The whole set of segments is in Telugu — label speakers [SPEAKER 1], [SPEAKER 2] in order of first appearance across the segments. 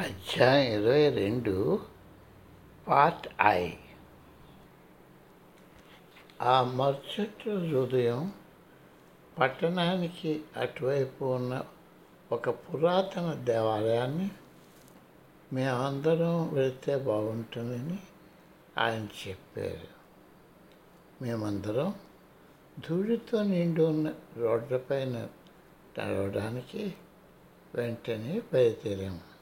[SPEAKER 1] అధ్యాయం ఇరవై రెండు పార్ట్ ఐ ఆ మరుసటి హృదయం పట్టణానికి అటువైపు ఉన్న ఒక పురాతన దేవాలయాన్ని మేమందరం వెళితే బాగుంటుందని ఆయన చెప్పారు. మేమందరం ధూళితో నిండి ఉన్న రోడ్లపైన నడవడానికి వెంటనే బయలుదేరాము.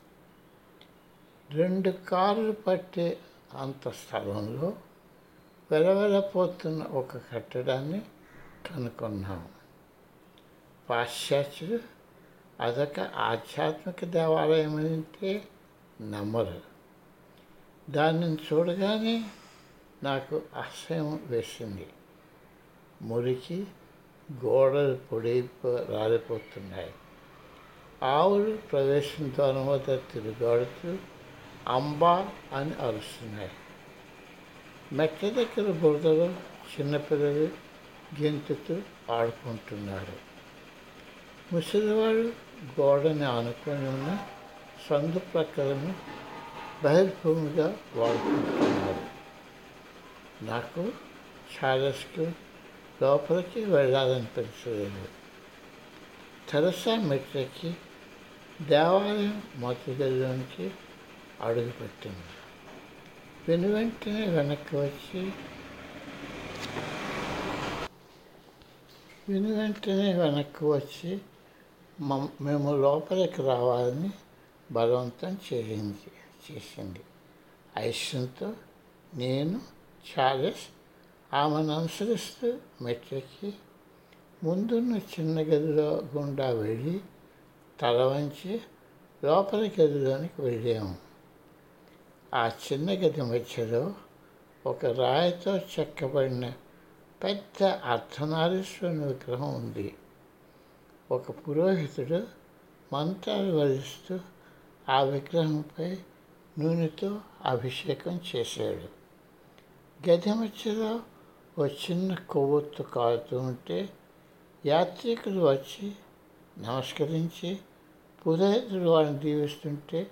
[SPEAKER 1] రెండు కార్లు పట్టే అంత స్థలంలో వెలవెలపోతున్న ఒక కట్టడాన్ని కనుక్కున్నాము పాశ్చాత్యులు అదొక ఆధ్యాత్మిక దేవాలయం అంటే నమ్మరు. దానిని చూడగానే నాకు అసహ్యం వేసింది. మురికి గోడలు పొడిపో రాలిపోతున్నాయి. ఆవులు ప్రవేశం ద్వారా వద్ద తిరుగాడుతూ అంబా అని అరుస్తున్నాయి మెట్ల దగ్గర బురదలో చిన్నపిల్లలు గెంతుతూ ఆడుకుంటున్నారు. ముసలివాడు గోడని ఆనుకొని ఉన్న సందు ప్రక్కలను బహిర్భూమిగా వాడుకుంటున్నారు. నాకు చాలస్కు లోపలికి వెళ్ళాలనిపించలేదు. తెరసా మెట్లకి దేవాలయం మతగదిలోనికి అడుగుపెట్టింది. వెను వెంటనే వెనక్కి వచ్చి వెను వెంటనే వెనక్కి వచ్చి మేము లోపలికి రావాలని బలవంతం చేయింది చేసింది. ఐశ్యంతో నేను చార్లెస్ ఆమెను అనుసరిస్తూ మెట్లెక్కి ముందున్న చిన్న గదిలో గుండా వెళ్ళి తల వంచి లోపలి గదిలోనికి వెళ్ళాము. ఆ చిన్న గది మధ్యలో ఒక రాయితో చెక్కబడిన పెద్ద అర్ధనారీశ్వరుని విగ్రహం ఉంది. ఒక పురోహితుడు మంత్రాలు వధిస్తూ ఆ విగ్రహంపై నూనెతో అభిషేకం చేశాడు. గది మధ్యలో ఒక చిన్న కొవ్వొత్తు కాలుతూ ఉంటే యాత్రికులు వచ్చి నమస్కరించి పురోహితుడు వారిని దీవిస్తుంటే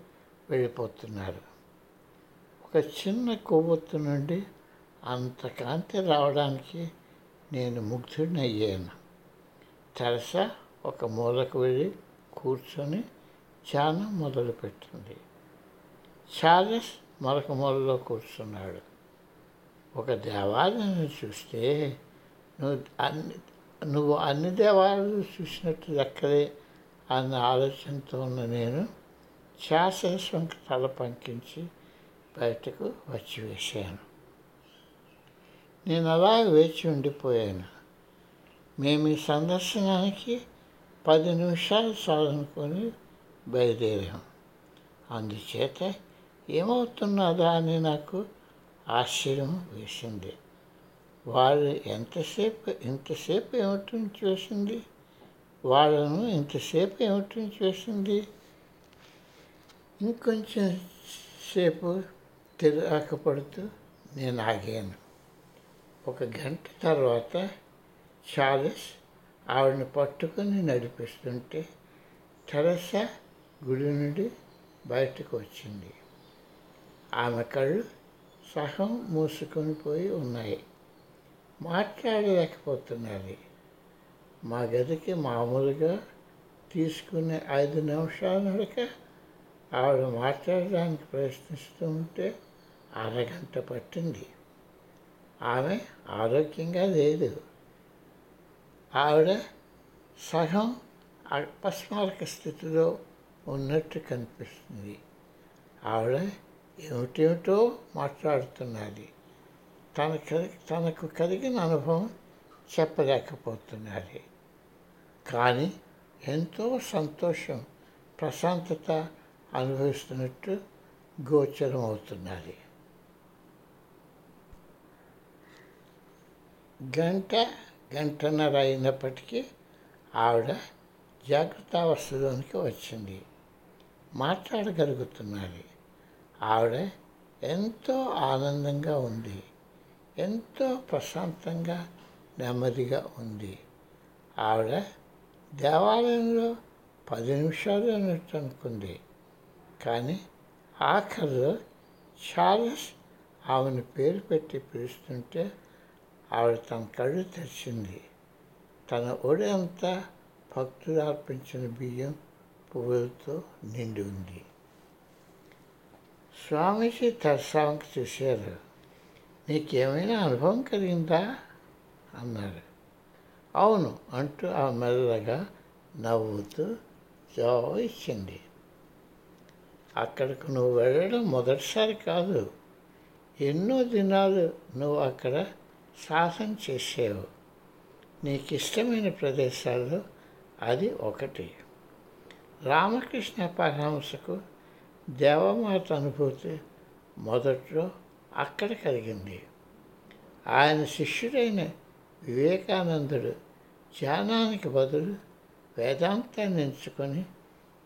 [SPEAKER 1] వెళ్ళిపోతున్నారు. ఒక చిన్న కొవ్వొత్తు నుండి అంత కాంతి రావడానికి నేను ముగ్ధుడిని అయ్యాను తెరసా ఒక మూలకు వెళ్ళి కూర్చొని ధ్యానం మొదలుపెట్టింది. చార్లెస్ మరొక మూలలో కూర్చున్నాడు. ఒక దేవాలయాన్ని చూస్తే నువ్వు అన్ని నువ్వు అన్ని దేవాలయాలు చూసినట్టు లెక్కలే అన్న ఆలోచనతో ఉన్న నేను శాసస్ వంక తల పంకించి బయటకు వచ్చి వేశాను. నేను అలా వేచి ఉండిపోయాను. మేము ఈ సందర్శనానికి పది నిమిషాలు చాలనుకొని బయలుదేరాం. అందుచేత ఏమవుతున్నదా అని నాకు ఆశ్చర్యం వేసింది. వాళ్ళు ఎంతసేపు ఇంతసేపు ఏమిటి నుంచి వేసింది వాళ్ళను ఇంతసేపు ఏమిటి నుంచి వేసింది ఇంకొంచెం సేపు తిరగపడుతూ నేను ఆగాను. ఒక గంట తర్వాత చార్లెస్ ఆవిడని పట్టుకొని నడిపిస్తుంటే తెరసా గుడి నుండి బయటకు వచ్చింది. ఆమె కళ్ళు సహం మూసుకొని పోయి ఉన్నాయి. మాట్లాడలేకపోతున్నది మా గదికి మామూలుగా తీసుకునే ఐదు నిమిషాల నడక ఆవిడ మాట్లాడడానికి ప్రయత్నిస్తూ ఉంటే అరగంట పట్టింది. ఆమె ఆరోగ్యంగా లేదు. ఆవిడ సగం అపస్మారక స్థితిలో ఉన్నట్టు కనిపిస్తుంది. ఆవిడ ఏమిటేమిటో మాట్లాడుతున్నది. తన కలి తనకు కలిగిన అనుభవం చెప్పలేకపోతున్నది. కానీ ఎంతో సంతోషం ప్రశాంతత అనుభవిస్తున్నట్టు గోచరం అవుతున్నది గంట గంటన్నర అయినప్పటికీ ఆవిడ జాగ్రత్తావస్థలోనికి వచ్చింది. మాట్లాడగలుగుతున్నది. ఆవిడ ఎంతో ఆనందంగా ఉంది. ఎంతో ప్రశాంతంగా నెమ్మదిగా ఉంది. ఆవిడ దేవాలయంలో పది నిమిషాలు అన్నట్టు అనుకుంది. కానీ ఆఖరిలో చార్లెస్ ఆమెను పేరు పెట్టి పిలుస్తుంటే ఆవిడ తన కళ్ళు తెరిచింది. తన ఒడి అంతా భక్తులు అర్పించిన బియ్యం పువ్వులతో నిండి ఉంది. స్వామీజీ తరసాంకి చూశారు. నీకేమైనా అనుభవం కలిగిందా? అన్నారు. అవును అంటూ ఆ మెల్లగా నవ్వుతూ జవాబు ఇచ్చింది. అక్కడికి నువ్వు వెళ్ళడం మొదటిసారి కాదు. ఎన్నో దినాలు నువ్వు అక్కడ సాహసం చేసేవు. నీకు ఇష్టమైన ప్రదేశాల్లో అది ఒకటి. రామకృష్ణ పరమహంసకు దేవమాత అనుభూతి మొదట్లో అక్కడ కలిగింది. ఆయన శిష్యుడైన వివేకానందుడు ధ్యానానికి బదులు వేదాంతాన్ని ఎంచుకొని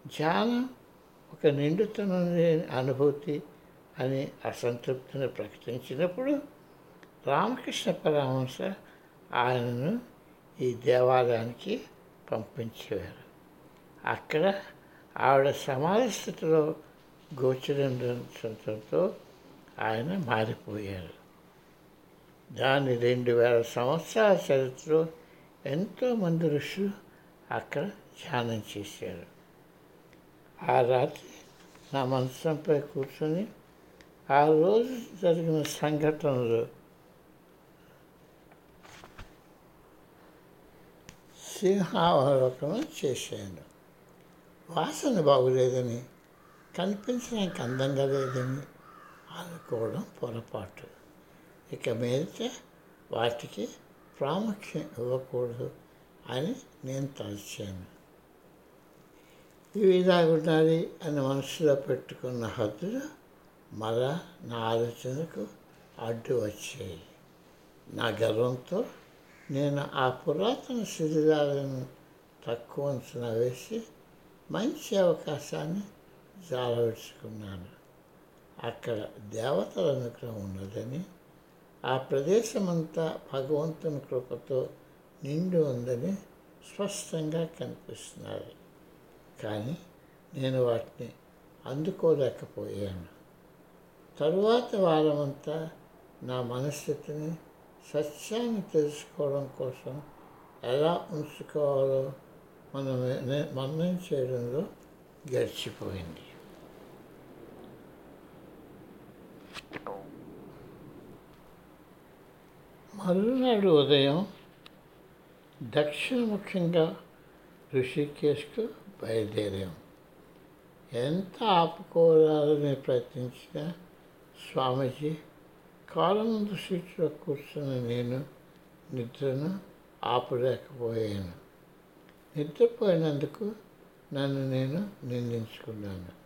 [SPEAKER 1] ధ్యానం ఒక నిండుతనం లేని అనుభూతి అని అసంతృప్తిని ప్రకటించినప్పుడు రామకృష్ణ పరమహంస ఆయనను ఈ దేవాలయానికి పంపించేవారు. అక్కడ ఆవిడ సమాధి స్థితిలో గోచరించడంతో ఆయన మారిపోయారు. దాని రెండు వేల సంవత్సరాల చరిత్రలో ఎంతోమంది ఋషులు అక్కడ ధ్యానం చేశారు. ఆ రాత్రి నా మంచంపై కూర్చొని ఆ రోజు జరిగిన సంఘటనలు సింహావలోకనం చేశాను. వాసన బాగులేదని కనిపించడానికి అందంగా లేదని అనుకోవడం పొరపాటు. ఇక మీదట వాటికి ప్రాముఖ్యం ఇవ్వకూడదు అని నేను తలచాను. ఇవి ఇలా ఉండాలి అని మనసులో పెట్టుకున్న హద్దులు మళ్ళా నా ఆలోచనకు అడ్డు వచ్చాయి. నా గర్వంతో నేను ఆ పురాతన శరీరాలను తక్కువ అంచనా వేసి మంచి అవకాశాన్ని జాలవిడుచుకున్నాను అక్కడ దేవతల అనుగ్రహం ఉన్నదని ఆ ప్రదేశమంతా భగవంతుని కృపతో నిండి ఉందని స్పష్టంగా కనిపిస్తున్నారు. కానీ నేను వాటిని అందుకోలేకపోయాను. తరువాత వారమంతా నా మనస్థితిని సత్యాన్ని తెలుసుకోవడం కోసం ఎలా ఉంచుకోవాలో మనం మననం చేయడంలో గడిచిపోయింది. మరునాడు ఉదయం దక్షిణముఖంగా ఋషికేశ్కు బయలుదేరాం. ఎంత ఆపుకోవాలని ప్రయత్నించినా స్వామీజీ కాళ్ళ సీట్లో కూర్చున్న నేను నిద్రను ఆపలేకపోయాను. నిద్రపోయినందుకు నన్ను నేను నిందించుకున్నాను.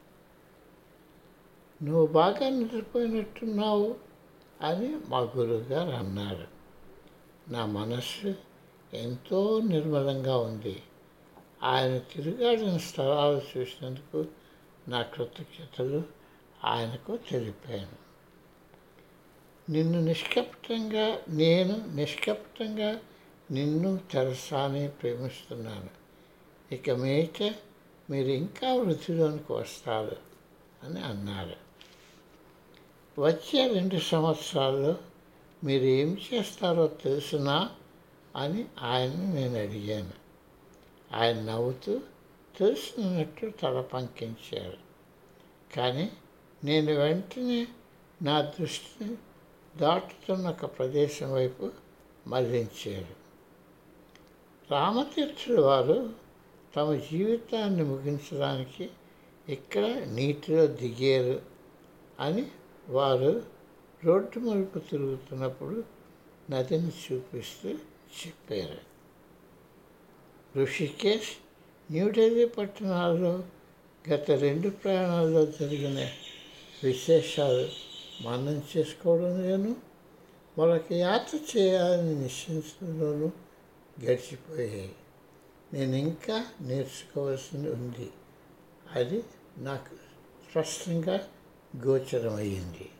[SPEAKER 1] నువ్వు బాగా నిద్రపోయినట్టున్నావు అని మా గురువుగారు అన్నారు. నా మనస్సు ఎంతో నిర్మలంగా ఉంది. ఆయన తిరుగాడిన స్థలాలు చూసినందుకు నా కృతజ్ఞతలు ఆయనకు తెలిపాను. నిన్ను నిష్కపటంగా నేను నిష్కపటంగా నిన్ను తెరసాని ప్రేమిస్తున్నాను. ఇక మీట మీరు ఇంకా వృద్ధిలోనికి వస్తారు అని అన్నారు. వచ్చే రెండు సంవత్సరాల్లో మీరు ఏం చేస్తారో తెలుసునా అని ఆయన్ని నేను అడిగాను. ఆయన నవ్వుతూ తెలుసున్నట్టు తల పంకించారు. కానీ నేను వెంటనే నా దృష్టిని దాటుతున్న ఒక ప్రదేశం వైపు మళ్ళించారు. రామతీర్థుల వారు తమ జీవితాన్ని ముగించడానికి ఇక్కడ నీటిలో దిగారు అని వారు రోడ్డు మలుపు తిరుగుతున్నప్పుడు నదిని చూపిస్తూ చెప్పారు. ఋషికేశ్ న్యూఢిల్లీ పట్టణాల్లో గత రెండు ప్రయాణాల్లో జరిగిన విశేషాలు మనం చేసుకోవడం నేను మరొక యాత్ర చేయాలని నిశ్చయించడంలోనూ గడిచిపోయాయి. నేను ఇంకా నేర్చుకోవాల్సింది ఉంది. అది నాకు స్పష్టంగా గోచరమయ్యింది.